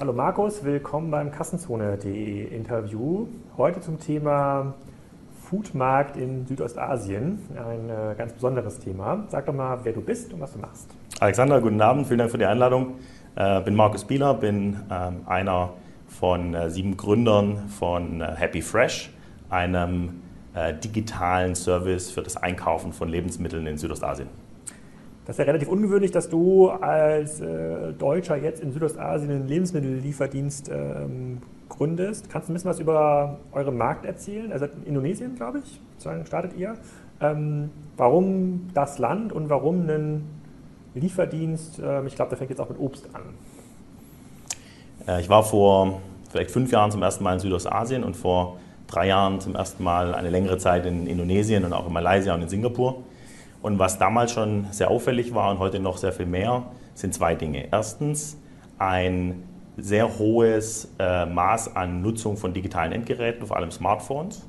Hallo Markus, willkommen beim Kassenzone.de Interview. Heute zum Thema Foodmarkt in Südostasien. Ein äh, ganz besonderes Thema. Sag doch mal, wer du bist und was du machst. Alexander, guten Abend, vielen Dank für die Einladung. Äh, bin Markus Bieler, bin ähm, einer von äh, sieben Gründern von Happy Fresh, einem digitalen Service für das Einkaufen von Lebensmitteln in Südostasien. Das ist ja relativ ungewöhnlich, dass du als äh, Deutscher jetzt in Südostasien einen Lebensmittellieferdienst ähm, gründest. Kannst du ein bisschen was über euren Markt erzählen? Also in Indonesien, glaube ich, startet ihr. Ähm, warum das Land und warum einen Lieferdienst? Ähm, ich glaube, der fängt jetzt auch mit Obst an. Äh, ich war vor vielleicht fünf Jahren zum ersten Mal in Südostasien und vor drei Jahren zum ersten Mal eine längere Zeit in Indonesien und auch in Malaysia und in Singapur. Und was damals schon sehr auffällig war und heute noch sehr viel mehr, sind zwei Dinge. Erstens ein sehr hohes äh, Maß an Nutzung von digitalen Endgeräten, vor allem Smartphones,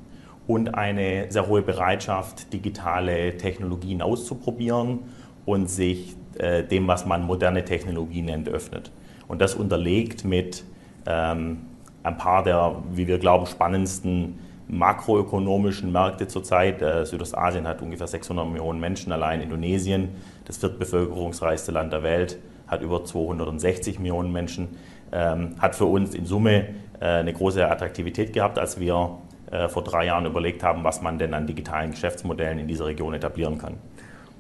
und eine sehr hohe Bereitschaft, digitale Technologien auszuprobieren und sich äh, dem, was man moderne Technologie nennt, öffnet. Und das unterlegt mit ähm, ein paar der, wie wir glauben, spannendsten makroökonomischen Märkte zurzeit. Äh, Südostasien hat ungefähr 600 Millionen Menschen, allein Indonesien, das viertbevölkerungsreichste Land der Welt, hat über 260 Millionen Menschen, ähm, hat für uns in Summe äh, eine große Attraktivität gehabt, als wir äh, vor drei Jahren überlegt haben, was man denn an digitalen Geschäftsmodellen in dieser Region etablieren kann.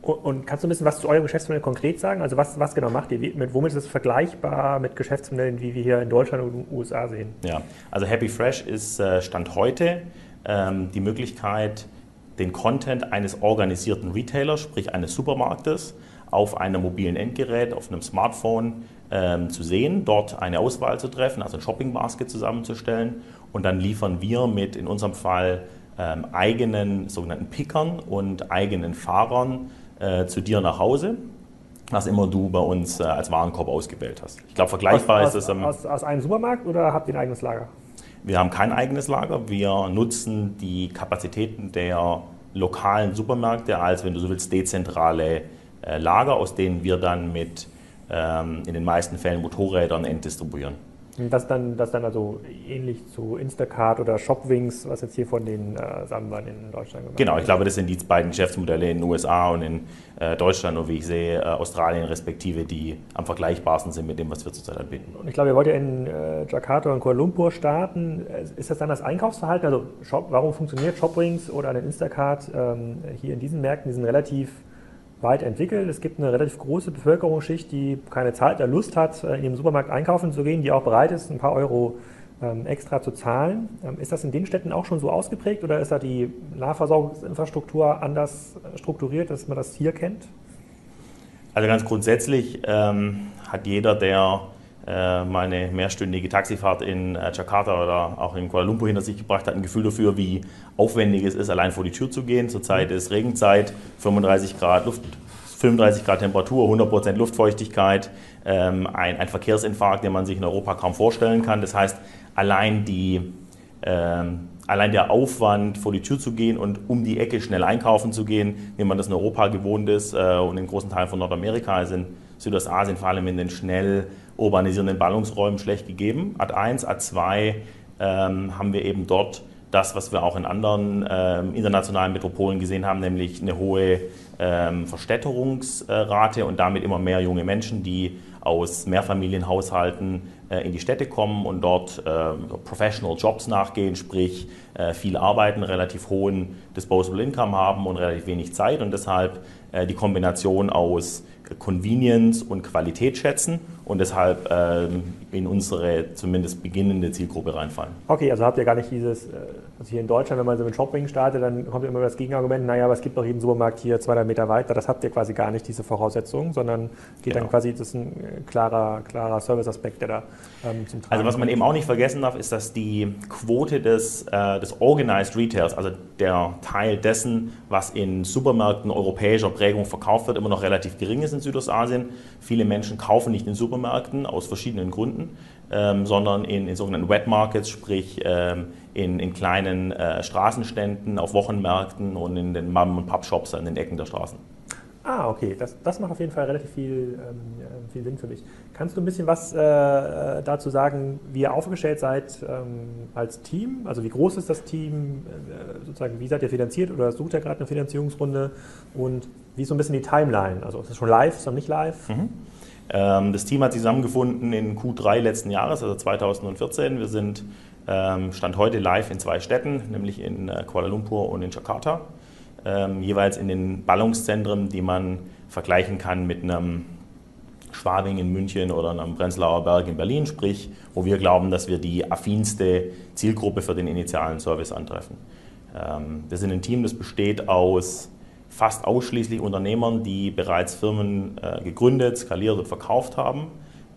Und kannst du ein bisschen was zu eurem Geschäftsmodell konkret sagen? Also was, was genau macht ihr? Mit, womit ist es vergleichbar mit Geschäftsmodellen, wie wir hier in Deutschland und den USA sehen? Ja, also Happy Fresh ist äh, Stand heute ähm, die Möglichkeit, den Content eines organisierten Retailers, sprich eines Supermarktes, auf einem mobilen Endgerät, auf einem Smartphone ähm, zu sehen, dort eine Auswahl zu treffen, also ein Shopping Basket zusammenzustellen und dann liefern wir mit in unserem Fall ähm, eigenen sogenannten Pickern und eigenen Fahrern äh, zu dir nach Hause, was immer du bei uns äh, als Warenkorb ausgewählt hast. Ich glaube, vergleichbar aus, ist das. Ähm, aus, aus einem Supermarkt oder habt ihr ein eigenes Lager? Wir haben kein eigenes Lager. Wir nutzen die Kapazitäten der lokalen Supermärkte als, wenn du so willst, dezentrale äh, Lager, aus denen wir dann mit ähm, in den meisten Fällen Motorrädern entdistribuieren. Das dann, das dann also ähnlich zu Instacart oder Shopwings, was jetzt hier von den äh, Sammlern in Deutschland gemacht Genau, ich glaube, das sind die beiden Geschäftsmodelle in den USA und in äh, Deutschland und wie ich sehe, äh, Australien respektive, die am vergleichbarsten sind mit dem, was wir zurzeit anbieten. Und ich glaube, ihr wollt ja in äh, Jakarta und Kuala Lumpur starten. Ist das dann das Einkaufsverhalten? Also Shop, warum funktioniert Shopwings oder ein Instacart ähm, hier in diesen Märkten? Die sind relativ weit entwickelt. Es gibt eine relativ große Bevölkerungsschicht, die keine Zeit Lust hat, äh, in dem Supermarkt einkaufen zu gehen, die auch bereit ist, ein paar Euro ähm, extra zu zahlen. Ähm, ist das in den Städten auch schon so ausgeprägt oder ist da die Nahversorgungsinfrastruktur anders äh, strukturiert, dass man das hier kennt? Also ganz grundsätzlich ähm, hat jeder, der äh, mal eine mehrstündige Taxifahrt in äh, Jakarta oder auch in Kuala Lumpur hinter sich gebracht hat, ein Gefühl dafür, wie aufwendig es ist, allein vor die Tür zu gehen. Zurzeit ist Regenzeit, 35 Grad Luft, 35 Grad Temperatur, 100% Luftfeuchtigkeit, ähm, ein, ein, Verkehrsinfarkt, den man sich in Europa kaum vorstellen kann. Das heißt, allein, die, ähm, allein der Aufwand, vor die Tür zu gehen und um die Ecke schnell einkaufen zu gehen, wie man das in Europa gewohnt ist äh, und in großen Teilen von Nordamerika, also in Südostasien, vor allem in den schnell urbanisierenden Ballungsräumen schlecht gegeben. Ad 1, Ad 2 ähm, haben wir eben dort das, was wir auch in anderen ähm, internationalen Metropolen gesehen haben, nämlich eine hohe ähm, Verstädterungsrate und damit immer mehr junge Menschen, die aus Mehrfamilienhaushalten äh, in die Städte kommen und dort äh, Professional Jobs nachgehen, sprich äh, viel arbeiten, relativ hohen Disposable Income haben und relativ wenig Zeit und deshalb die Kombination aus Convenience und Qualität schätzen und deshalb ähm, in unsere zumindest beginnende Zielgruppe reinfallen. Okay, also habt ihr gar nicht dieses, äh, also hier in Deutschland, wenn man so mit Shopping startet, dann kommt immer das Gegenargument, naja, aber es gibt doch jeden Supermarkt hier 200 Meter weiter, das habt ihr quasi gar nicht, diese Voraussetzung, sondern geht genau. dann quasi, das ist ein äh, klarer, klarer Serviceaspekt, der da ähm, zum Tragen Also was man eben auch nicht vergessen darf, ist, dass die Quote des, äh, des Organized Retails, also der Teil dessen, was in Supermärkten europäischer Prägung verkauft wird, immer noch relativ gering ist in Südostasien. Viele Menschen kaufen nicht in Supermärkten, Supermärkten aus verschiedenen Gründen, ähm, sondern in, in, sogenannten Wet Markets, sprich ähm, in, in, kleinen äh, Straßenständen, auf Wochenmärkten und in den Mom- und Pub-Shops an den Ecken der Straßen. Ah, okay. Das, das macht auf jeden Fall relativ viel, ähm, äh, viel Sinn für mich. Kannst du ein bisschen was äh, äh, dazu sagen, wie ihr aufgestellt seid ähm, als Team? Also wie groß ist das Team? Äh, sozusagen, wie seid ihr finanziert oder sucht ihr gerade eine Finanzierungsrunde? Und wie ist so ein bisschen die Timeline? Also ist es schon live, ist es noch nicht live? Mhm. Ähm, das Team hat zusammengefunden in Q3 letzten Jahres, also 2014. Wir sind ähm, Stand heute live in zwei Städten, nämlich in äh, Kuala Lumpur und in Jakarta ähm, jeweils in den Ballungszentren, die man vergleichen kann mit einem Schwabing in München oder einem Prenzlauer Berg in Berlin, sprich, wo wir glauben, dass wir die affinste Zielgruppe für den initialen Service antreffen. Wir sind ein Team, das besteht aus fast ausschließlich Unternehmern, die bereits Firmen äh, gegründet, skaliert und verkauft haben.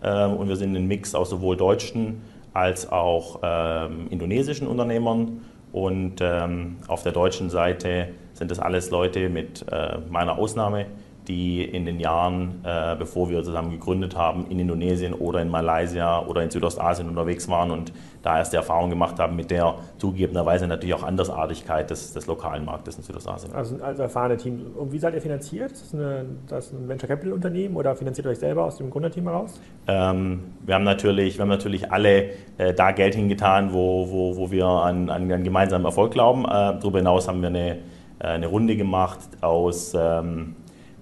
Ähm, und wir sind ein Mix aus sowohl deutschen als auch ähm, indonesischen Unternehmern. Und ähm, auf der deutschen Seite sind das alles Leute mit äh, meiner Ausnahme, die in den Jahren, äh, bevor wir zusammen gegründet haben, in Indonesien oder in Malaysia oder in Südostasien unterwegs waren und da erst die Erfahrung gemacht haben mit der zugegebenerweise natürlich auch Andersartigkeit des, des lokalen Marktes in Südostasien. Also als erfahrene Team. Und wie seid ihr finanziert? Ist das, eine, das ein Venture Capital Unternehmen oder finanziert ihr euch selber aus dem Gründerteam heraus? Ähm, wir, haben natürlich, wir haben natürlich alle äh, da Geld hingetan, wo, wo, wo wir an, an einen gemeinsamen Erfolg glauben. Äh, darüber hinaus haben wir eine äh, eine Runde gemacht aus ähm,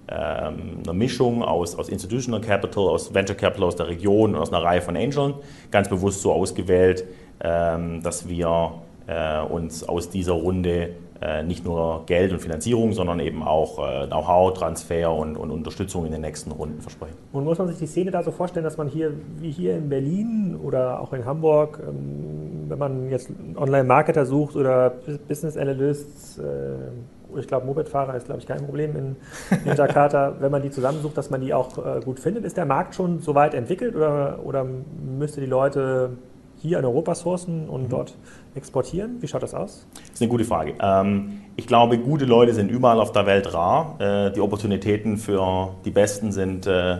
einer Mischung aus, aus Institutional Capital, aus Venture Capital aus der Region und aus einer Reihe von Angeln, ganz bewusst so ausgewählt, ähm, dass wir äh, uns aus dieser Runde äh, nicht nur Geld und Finanzierung, sondern eben auch äh, Know-how, Transfer und, und, Unterstützung in den nächsten Runden versprechen. Und muss man sich die Szene da so vorstellen, dass man hier, wie hier in Berlin oder auch in Hamburg, ähm, wenn man jetzt Online-Marketer sucht oder Business Analysts, ich glaube, Mopedfahrer ist, glaube ich, kein Problem in, in Jakarta, wenn man die zusammensucht, dass man die auch gut findet. Ist der Markt schon so weit entwickelt oder, oder müsste die Leute hier in Europa sourcen und mhm. dort exportieren? Wie schaut das aus? Das ist eine gute Frage. Ähm, ich glaube, gute Leute sind überall auf der Welt rar. Äh, die Opportunitäten für die Besten sind äh,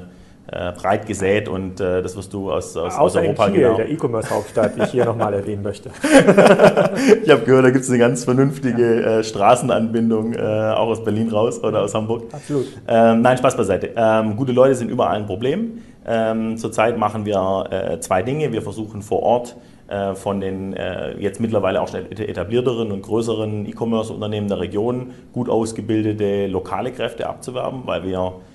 äh, breit gesät und das wirst du aus, aus, aus Europa Kiel, genau. der E-Commerce-Hauptstadt, die ich hier nochmal erwähnen möchte. ich habe gehört, da gibt es eine ganz vernünftige ja. Straßenanbindung, auch aus Berlin raus oder aus Hamburg. Absolut. Ähm, nein, Spaß beiseite. Ähm, gute Leute sind überall ein Problem. Ähm, zurzeit machen wir äh, zwei Dinge. Wir versuchen vor Ort äh, von den äh, jetzt mittlerweile auch schon etablierteren und größeren E-Commerce-Unternehmen der Region gut ausgebildete lokale Kräfte abzuwerben, weil wir äh,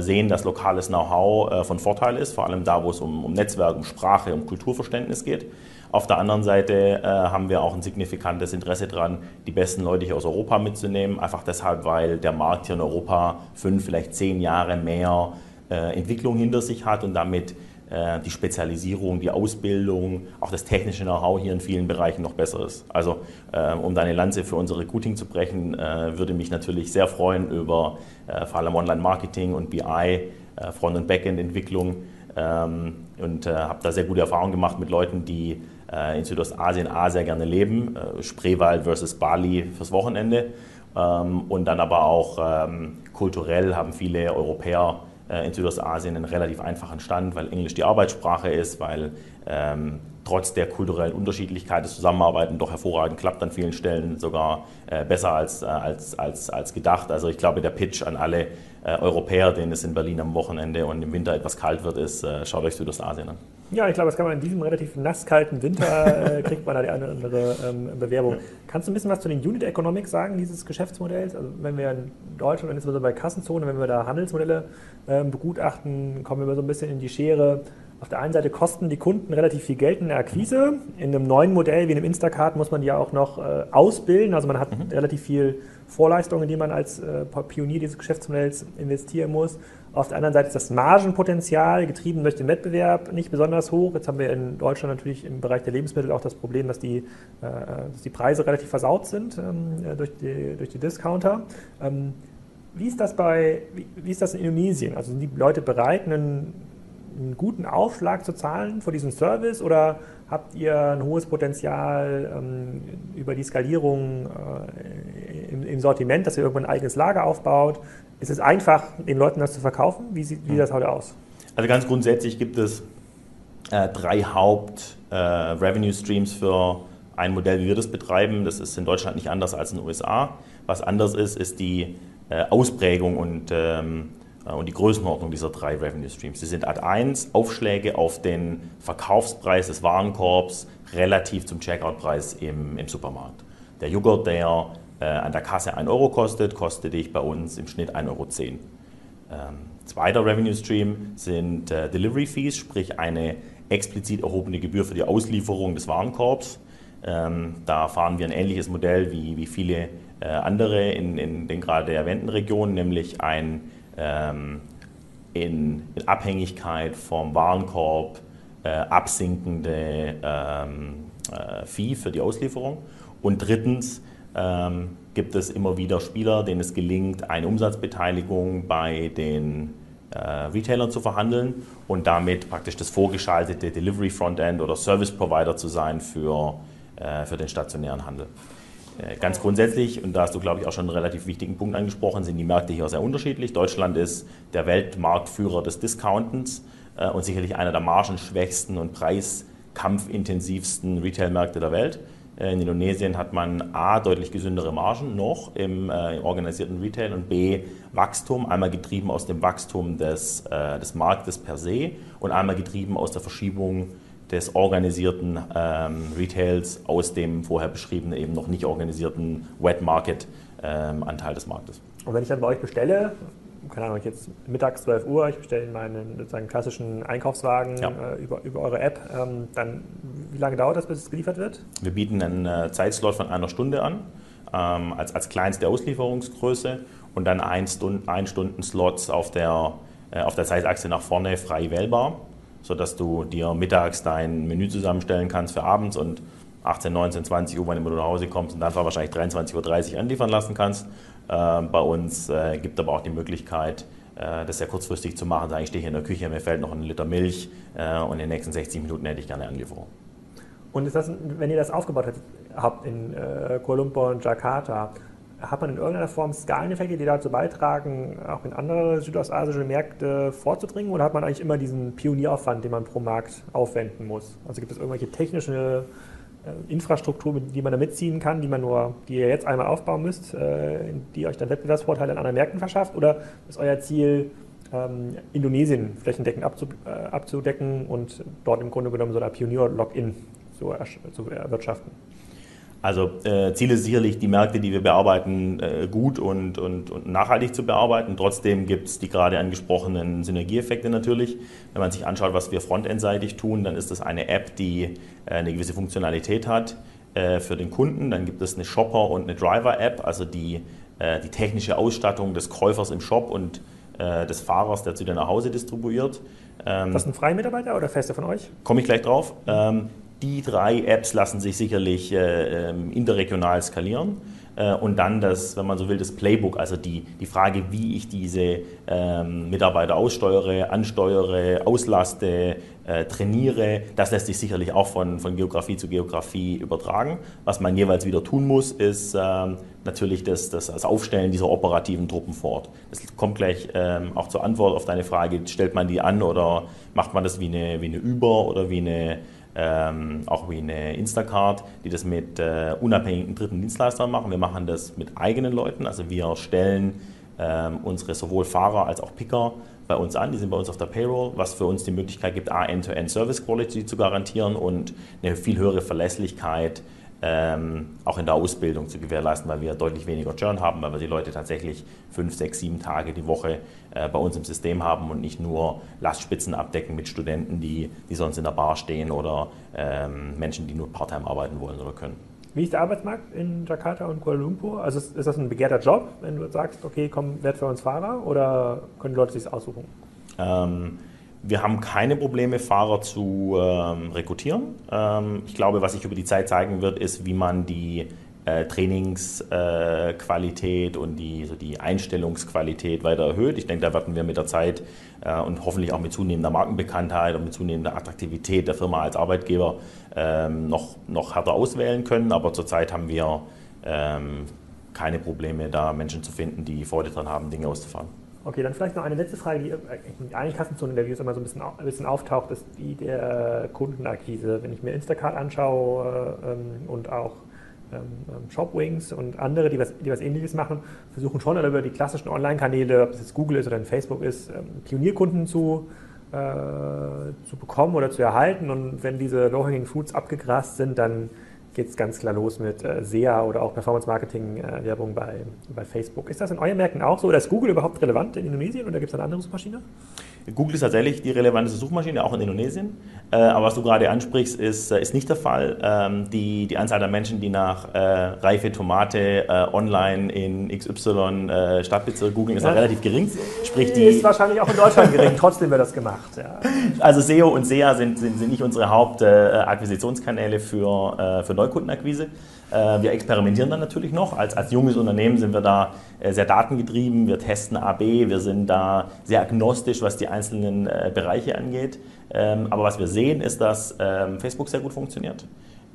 sehen, dass lokales Know-how äh, von Vorteil ist, vor allem da, wo es um, um Netzwerk, um Sprache, um Kulturverständnis geht. Auf der anderen Seite äh, haben wir auch ein signifikantes Interesse daran, die besten Leute hier aus Europa mitzunehmen, einfach deshalb, weil der Markt hier in Europa fünf, vielleicht zehn Jahre mehr äh, Entwicklung hinter sich hat und damit äh, die Spezialisierung, die Ausbildung, auch das technische Know-how hier in vielen Bereichen noch besser ist. Also äh, um deine Lanze für unser Recruiting zu brechen, würde mich natürlich sehr freuen über vor allem Online-Marketing und BI, Front- und Backend-Entwicklung ähm, und habe da sehr gute Erfahrungen gemacht mit Leuten, die in Südostasien A sehr gerne leben, Spreewald versus Bali fürs Wochenende ähm, und dann aber auch ähm, kulturell haben viele Europäer äh, in Südostasien einen relativ einfachen Stand, weil Englisch die Arbeitssprache ist, weil ähm, trotz der kulturellen Unterschiedlichkeit das Zusammenarbeiten doch hervorragend klappt an vielen Stellen, sogar äh, besser als, äh, als, als, als gedacht. Also ich glaube, der Pitch an alle äh, Europäer, denen es in Berlin am Wochenende und im Winter etwas kalt wird, ist, äh, schaut euch Südostasien an. Ja, ich glaube, das kann man in diesem relativ nasskalten Winter, äh, kriegt man da die eine oder andere ähm, Bewerbung. Ja. Kannst du ein bisschen was zu den Unit Economics sagen, dieses Geschäftsmodells? Also wenn wir in Deutschland und insbesondere bei Kassenzone, wenn wir da Handelsmodelle ähm, begutachten, kommen wir so ein bisschen in die Schere. Auf der einen Seite kosten die Kunden relativ viel Geld in der Akquise. In einem neuen Modell wie in einem Instacart muss man die ja auch noch äh, ausbilden. Also man hat mhm. relativ viel Vorleistungen, in die man als äh, Pionier dieses Geschäftsmodells investieren muss. Auf der anderen Seite ist das Margenpotenzial, getrieben durch den Wettbewerb, nicht besonders hoch. Jetzt haben wir in Deutschland natürlich im Bereich der Lebensmittel auch das Problem, dass die, äh, dass die Preise relativ versaut sind ähm, äh, durch, die, durch die Discounter. Ähm, wie ist das bei, wie, wie, ist das in Indonesien? Also sind die Leute bereit, einen, einen guten Aufschlag zu zahlen für diesen Service oder habt ihr ein hohes Potenzial ähm, über die Skalierung äh, im, im, Sortiment, dass ihr irgendwann ein eigenes Lager aufbaut? Ist es einfach, den Leuten das zu verkaufen? Wie sieht, wie das heute aus? Also ganz grundsätzlich gibt es äh, drei Haupt-Revenue-Streams äh, für ein Modell, wie wir das betreiben. Das ist in Deutschland nicht anders als in den USA. Was anders ist, ist die äh, Ausprägung und, ähm, äh, und die Größenordnung dieser drei Revenue Streams. Sie sind Ad 1 Aufschläge auf den Verkaufspreis des Warenkorbs relativ zum Checkout-Preis im, im Supermarkt. Der Joghurt, der äh, an der Kasse 1 Euro kostet, kostet dich bei uns im Schnitt 1,10 Euro. Ähm, zweiter Revenue Stream sind äh, Delivery Fees, sprich eine explizit erhobene Gebühr für die Auslieferung des Warenkorbs. Ähm, da fahren wir ein ähnliches Modell wie, wie viele äh, andere in, in den gerade erwähnten Regionen, nämlich ein ähm, in, in, Abhängigkeit vom Warenkorb äh, absinkende ähm, äh, Fee für die Auslieferung. Und drittens ähm, gibt es immer wieder Spieler, denen es gelingt, eine Umsatzbeteiligung bei den äh, Retailern zu verhandeln und damit praktisch das vorgeschaltete Delivery Frontend oder Service Provider zu sein für, äh, für den stationären Handel. Äh, ganz grundsätzlich, und da hast du, glaube ich, auch schon einen relativ wichtigen Punkt angesprochen, sind die Märkte hier sehr unterschiedlich. Deutschland ist der Weltmarktführer des Discountens äh, und sicherlich einer der margenschwächsten und preiskampfintensivsten Retail-Märkte der Welt. Äh, in Indonesien hat man A, deutlich gesündere Margen noch im, äh, im organisierten Retail und B, Wachstum, einmal getrieben aus dem Wachstum des, des Marktes per se und einmal getrieben aus der Verschiebung des organisierten ähm, Retails aus dem vorher beschriebenen, eben noch nicht organisierten Wet Market ähm, Anteil des Marktes. Und wenn ich dann bei euch bestelle, keine Ahnung, jetzt mittags 12 Uhr, ich bestelle meinen sozusagen klassischen Einkaufswagen ja. äh, über, über eure App, ähm, dann wie lange dauert das, bis es geliefert wird? Wir bieten einen äh, Zeitslot von einer Stunde an, ähm, als, als kleinste Auslieferungsgröße und dann ein, Stund, ein Stunden Slots auf der, äh, auf der Zeitachse nach vorne frei wählbar, sodass du dir mittags dein Menü zusammenstellen kannst für abends und 18, 19, 20 Uhr, immer du nach Hause kommst und dann wahrscheinlich 23.30 Uhr anliefern lassen kannst. Äh, bei uns äh, gibt aber auch die Möglichkeit, äh, das sehr kurzfristig zu machen. Sagen, ich stehe hier in der Küche, mir fällt noch ein Liter Milch und in den nächsten 60 Minuten hätte ich gerne Anlieferung. Und das, wenn ihr das aufgebaut habt in Kuala Lumpur und Jakarta, hat man in irgendeiner Form Skaleneffekte, die dazu beitragen, auch in andere südostasische Märkte vorzudringen? Oder hat man eigentlich immer diesen Pionieraufwand, den man pro Markt aufwenden muss? Also gibt es irgendwelche technische äh, Infrastruktur, die man da mitziehen kann, die man nur, die ihr jetzt einmal aufbauen müsst, äh, die euch dann Wettbewerbsvorteile an anderen Märkten verschafft? Oder ist euer Ziel, ähm, Indonesien flächendeckend äh, abzudecken und dort im Grunde genommen so ein Pionier-Login zu erwirtschaften? Also äh, Ziel ist sicherlich, die Märkte, die wir bearbeiten, äh, gut und, und, und, nachhaltig zu bearbeiten. Trotzdem gibt es die gerade angesprochenen Synergieeffekte natürlich. Wenn man sich anschaut, was wir frontendseitig tun, dann ist das eine App, die äh, eine gewisse Funktionalität hat äh, für den Kunden. Dann gibt es eine Shopper- und eine Driver-App, also die, äh, die technische Ausstattung des Käufers im Shop und äh, des Fahrers, der zu dir nach Hause distribuiert. Ähm, das sind freie Mitarbeiter oder Feste von euch? Komme ich gleich drauf. Ähm, die drei Apps lassen sich sicherlich äh, ähm, interregional skalieren. Äh, und dann das, wenn man so will, das Playbook, also die, die Frage, wie ich diese ähm, Mitarbeiter aussteuere, ansteuere, auslaste, äh, trainiere, das lässt sich sicherlich auch von, von Geografie zu Geografie übertragen. Was man jeweils wieder tun muss, ist ähm, natürlich das, das, das Aufstellen dieser operativen Truppen vor Ort. Das kommt gleich ähm, auch zur Antwort auf deine Frage, stellt man die an oder macht man das wie eine, wie eine Über- oder wie eine ähm, auch wie eine Instacart, die das mit äh, unabhängigen dritten Dienstleistern machen. Wir machen das mit eigenen Leuten, also wir stellen ähm, unsere sowohl Fahrer als auch Picker bei uns an, die sind bei uns auf der Payroll, was für uns die Möglichkeit gibt, A, End-to-End Service Quality zu garantieren und eine viel höhere Verlässlichkeit ähm, auch in der Ausbildung zu gewährleisten, weil wir deutlich weniger Churn haben, weil wir die Leute tatsächlich fünf, sechs, sieben Tage die Woche äh, bei uns im System haben und nicht nur Lastspitzen abdecken mit Studenten, die, die sonst in der Bar stehen oder ähm, Menschen, die nur Part-Time arbeiten wollen oder können. Wie ist der Arbeitsmarkt in Jakarta und Kuala Lumpur? Also ist, ist das ein begehrter Job, wenn du sagst, okay, komm, werd für uns Fahrer oder können die Leute sich aussuchen? Ähm, wir haben keine Probleme, Fahrer zu ähm, rekrutieren. Ähm, ich glaube, was sich über die Zeit zeigen wird, ist, wie man die äh, Trainingsqualität äh, und die, so die Einstellungsqualität weiter erhöht. Ich denke, da werden wir mit der Zeit äh, und hoffentlich auch mit zunehmender Markenbekanntheit und mit zunehmender Attraktivität der Firma als Arbeitgeber ähm, noch, noch härter auswählen können. Aber zurzeit haben wir ähm, keine Probleme, da Menschen zu finden, die Freude daran haben, Dinge auszufahren. Okay, dann vielleicht noch eine letzte Frage, die in allen Kassenzone-Interviews immer so ein bisschen, ein bisschen auftaucht, ist die der Kundenakquise. Wenn ich mir Instacart anschaue ähm, und auch ähm, ähm, Shopwings und andere, die was, die was Ähnliches machen, versuchen schon über die klassischen Online-Kanäle, ob es jetzt Google ist oder Facebook ist, ähm, Pionierkunden zu, äh, zu bekommen oder zu erhalten. Und wenn diese Low-Hanging Fruits abgegrast sind, dann geht es ganz klar los mit äh, SEA oder auch Performance-Marketing-Werbung äh, bei, bei Facebook. Ist das in euren Märkten auch so? Oder ist Google überhaupt relevant in Indonesien oder gibt es eine andere Suchmaschine? Google ist tatsächlich die relevanteste Suchmaschine, auch in Indonesien. Äh, aber was du gerade ansprichst, ist, äh, ist nicht der Fall. Ähm, die, die Anzahl der Menschen, die nach äh, reife Tomate äh, online in XY äh, Stadtbezirk googeln, ist ja. relativ gering. Sprich, die ist wahrscheinlich auch in Deutschland gering, trotzdem wird das gemacht. Ja. Also SEO und SEA sind, sind, sind nicht unsere Hauptakquisitionskanäle für, für Neukundenakquise. Äh, wir experimentieren dann natürlich noch. Als, als junges Unternehmen sind wir da äh, sehr datengetrieben. Wir testen AB, wir sind da sehr agnostisch, was die einzelnen äh, Bereiche angeht. Ähm, aber was wir sehen, ist, dass ähm, Facebook sehr gut funktioniert.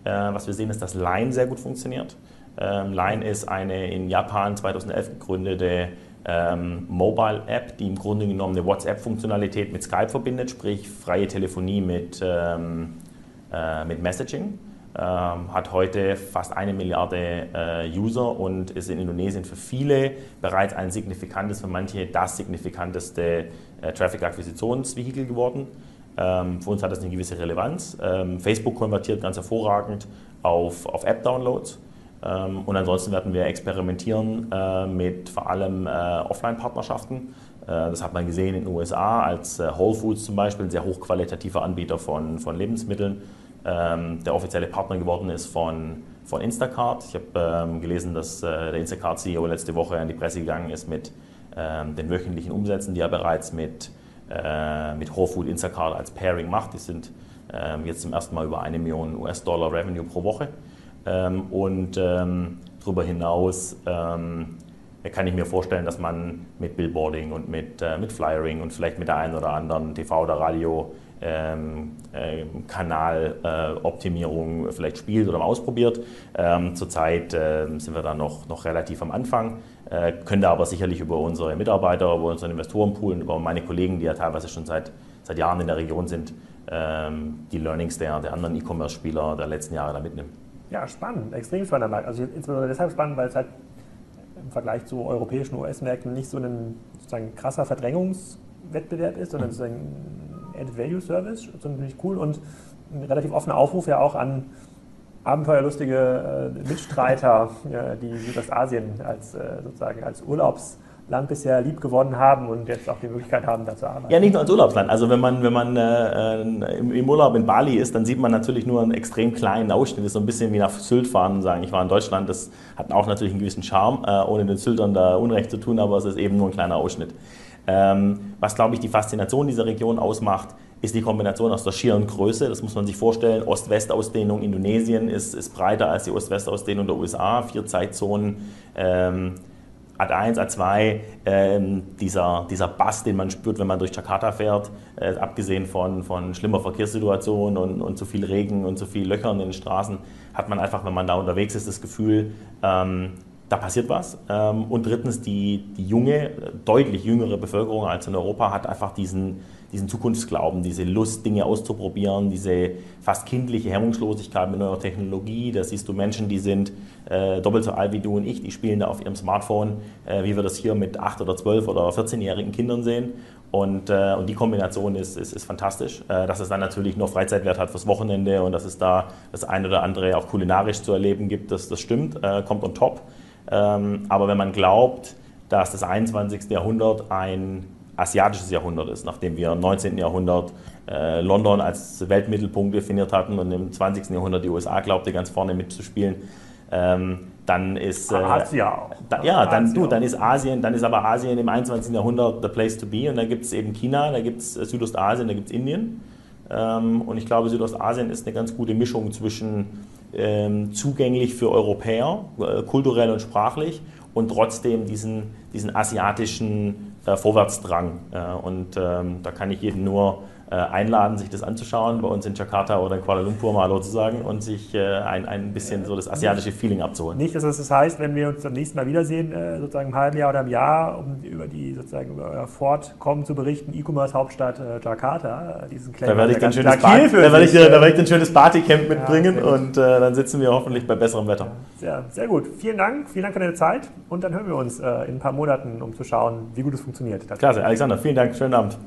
Was wir sehen, ist, dass Line sehr gut funktioniert. Ähm, Line ist eine in Japan 2011 gegründete Mobile-App, die im Grunde genommen eine WhatsApp-Funktionalität mit Skype verbindet, sprich freie Telefonie mit, mit Messaging ähm, hat heute fast eine Milliarde äh, User und ist in Indonesien für viele bereits ein signifikantes, für manche das signifikanteste äh, Traffic-Akquisitionsvehikel geworden. Ähm, für uns hat das eine gewisse Relevanz. Ähm, Facebook konvertiert ganz hervorragend auf, auf App-Downloads. Ähm, und ansonsten werden wir experimentieren äh, mit vor allem äh, Offline-Partnerschaften. Äh, das hat man gesehen in den USA als äh, Whole Foods zum Beispiel, ein sehr hochqualitativer Anbieter von, von Lebensmitteln ähm, der offizielle Partner geworden ist von, von Instacart. Ich habe ähm, gelesen, dass äh, der Instacart-CEO letzte Woche an die Presse gegangen ist mit ähm, den wöchentlichen Umsätzen, die er bereits mit, äh, mit Whole Food Instacart als Pairing macht. Die sind ähm, jetzt zum ersten Mal über eine Million US-Dollar Revenue pro Woche. Ähm, und ähm, darüber hinaus kann ich mir vorstellen, dass man mit Billboarding und mit, äh, mit Flyering und vielleicht mit der einen oder anderen TV- oder Radio ähm, äh, Kanaloptimierung äh, vielleicht spielt oder mal ausprobiert. Ähm, zurzeit äh, sind wir da noch, noch relativ am Anfang, äh, können da aber sicherlich über unsere Mitarbeiter, über unseren Investorenpool und über meine Kollegen, die ja teilweise schon seit, seit Jahren in der Region sind, ähm, die Learnings der, der anderen E-Commerce-Spieler der letzten Jahre da mitnehmen. Ja, spannend, extrem spannender Markt. Also insbesondere deshalb spannend, weil es halt im Vergleich zu europäischen US-Märkten nicht so ein sozusagen krasser Verdrängungswettbewerb ist, sondern mhm. sozusagen Added Value Service, finde ich cool und ein relativ offener Aufruf ja auch an abenteuerlustige äh, Mitstreiter, ja, die Südostasien als, äh, sozusagen als Urlaubsland bisher lieb gewonnen haben und jetzt auch die Möglichkeit haben, da zu arbeiten. Ja, nicht nur als Urlaubsland. Also wenn man, wenn man äh, im, im, Urlaub in Bali ist, dann sieht man natürlich nur einen extrem kleinen Ausschnitt. Das ist so ein bisschen wie nach Sylt fahren und sagen, ich war in Deutschland. Das hat auch natürlich einen gewissen Charme, äh, ohne den Syltern da Unrecht zu tun, aber es ist eben nur ein kleiner Ausschnitt. Ähm, was, glaube ich, die Faszination dieser Region ausmacht, ist die Kombination aus der schieren Größe. Das muss man sich vorstellen. Ost-West-Ausdehnung Indonesien ist, ist, breiter als die Ost-West-Ausdehnung der USA. Vier Zeitzonen. Ähm, AD1, A2, ähm, dieser, dieser Bass, den man spürt, wenn man durch Jakarta fährt, äh, abgesehen von, von schlimmer Verkehrssituation und, und zu viel Regen und zu viel Löchern in den Straßen, hat man einfach, wenn man da unterwegs ist, das Gefühl, ähm, da passiert was. Ähm, und drittens, die, die junge, deutlich jüngere Bevölkerung als in Europa hat einfach diesen, diesen Zukunftsglauben, diese Lust, Dinge auszuprobieren, diese fast kindliche Hemmungslosigkeit mit neuer Technologie. Da siehst du Menschen, die sind äh, doppelt so alt wie du und ich, die spielen da auf ihrem Smartphone, äh, wie wir das hier mit 8 oder 12 oder 14-jährigen Kindern sehen. Und, äh, und die Kombination ist, ist, ist fantastisch. Äh, dass es dann natürlich noch Freizeitwert hat fürs Wochenende und dass es da das eine oder andere auch kulinarisch zu erleben gibt, das, das stimmt, äh, kommt on top. Ähm, aber wenn man glaubt, dass das 21. Jahrhundert ein asiatisches Jahrhundert ist, nachdem wir im 19. Jahrhundert äh, London als Weltmittelpunkt definiert hatten und im 20. Jahrhundert die USA glaubte, ganz vorne mitzuspielen, ähm, dann ist äh, Asien auch. Da, ja, dann, du, dann ist Asien, dann ist aber Asien im 21. Jahrhundert the place to be und dann gibt es eben China, da gibt es Südostasien, da gibt es Indien. Ähm, und ich glaube, Südostasien ist eine ganz gute Mischung zwischen zugänglich für Europäer, äh, kulturell und sprachlich, und trotzdem diesen, diesen asiatischen äh, Vorwärtsdrang. Äh, und ähm, da kann ich jedem nur einladen, sich das anzuschauen, bei uns in Jakarta oder in Kuala Lumpur mal Hallo zu sagen und sich äh, ein, ein bisschen so das asiatische Feeling abzuholen. Nicht, dass das heißt, wenn wir uns am nächsten Mal wiedersehen, äh, sozusagen im halben Jahr oder im Jahr, um über die sozusagen über euer Fortkommen zu berichten, E-Commerce-Hauptstadt Jakarta, diesen Claim. Da werde ich dann schönes Party, da werde ich, da werde ich ein schönes Partycamp mitbringen ja, und äh, dann sitzen wir hoffentlich bei besserem Wetter. Ja, sehr, sehr gut. Vielen Dank, vielen Dank für deine Zeit und dann hören wir uns äh, in ein paar Monaten, um zu schauen, wie gut es funktioniert. Klasse, Alexander, vielen Dank, schönen Abend.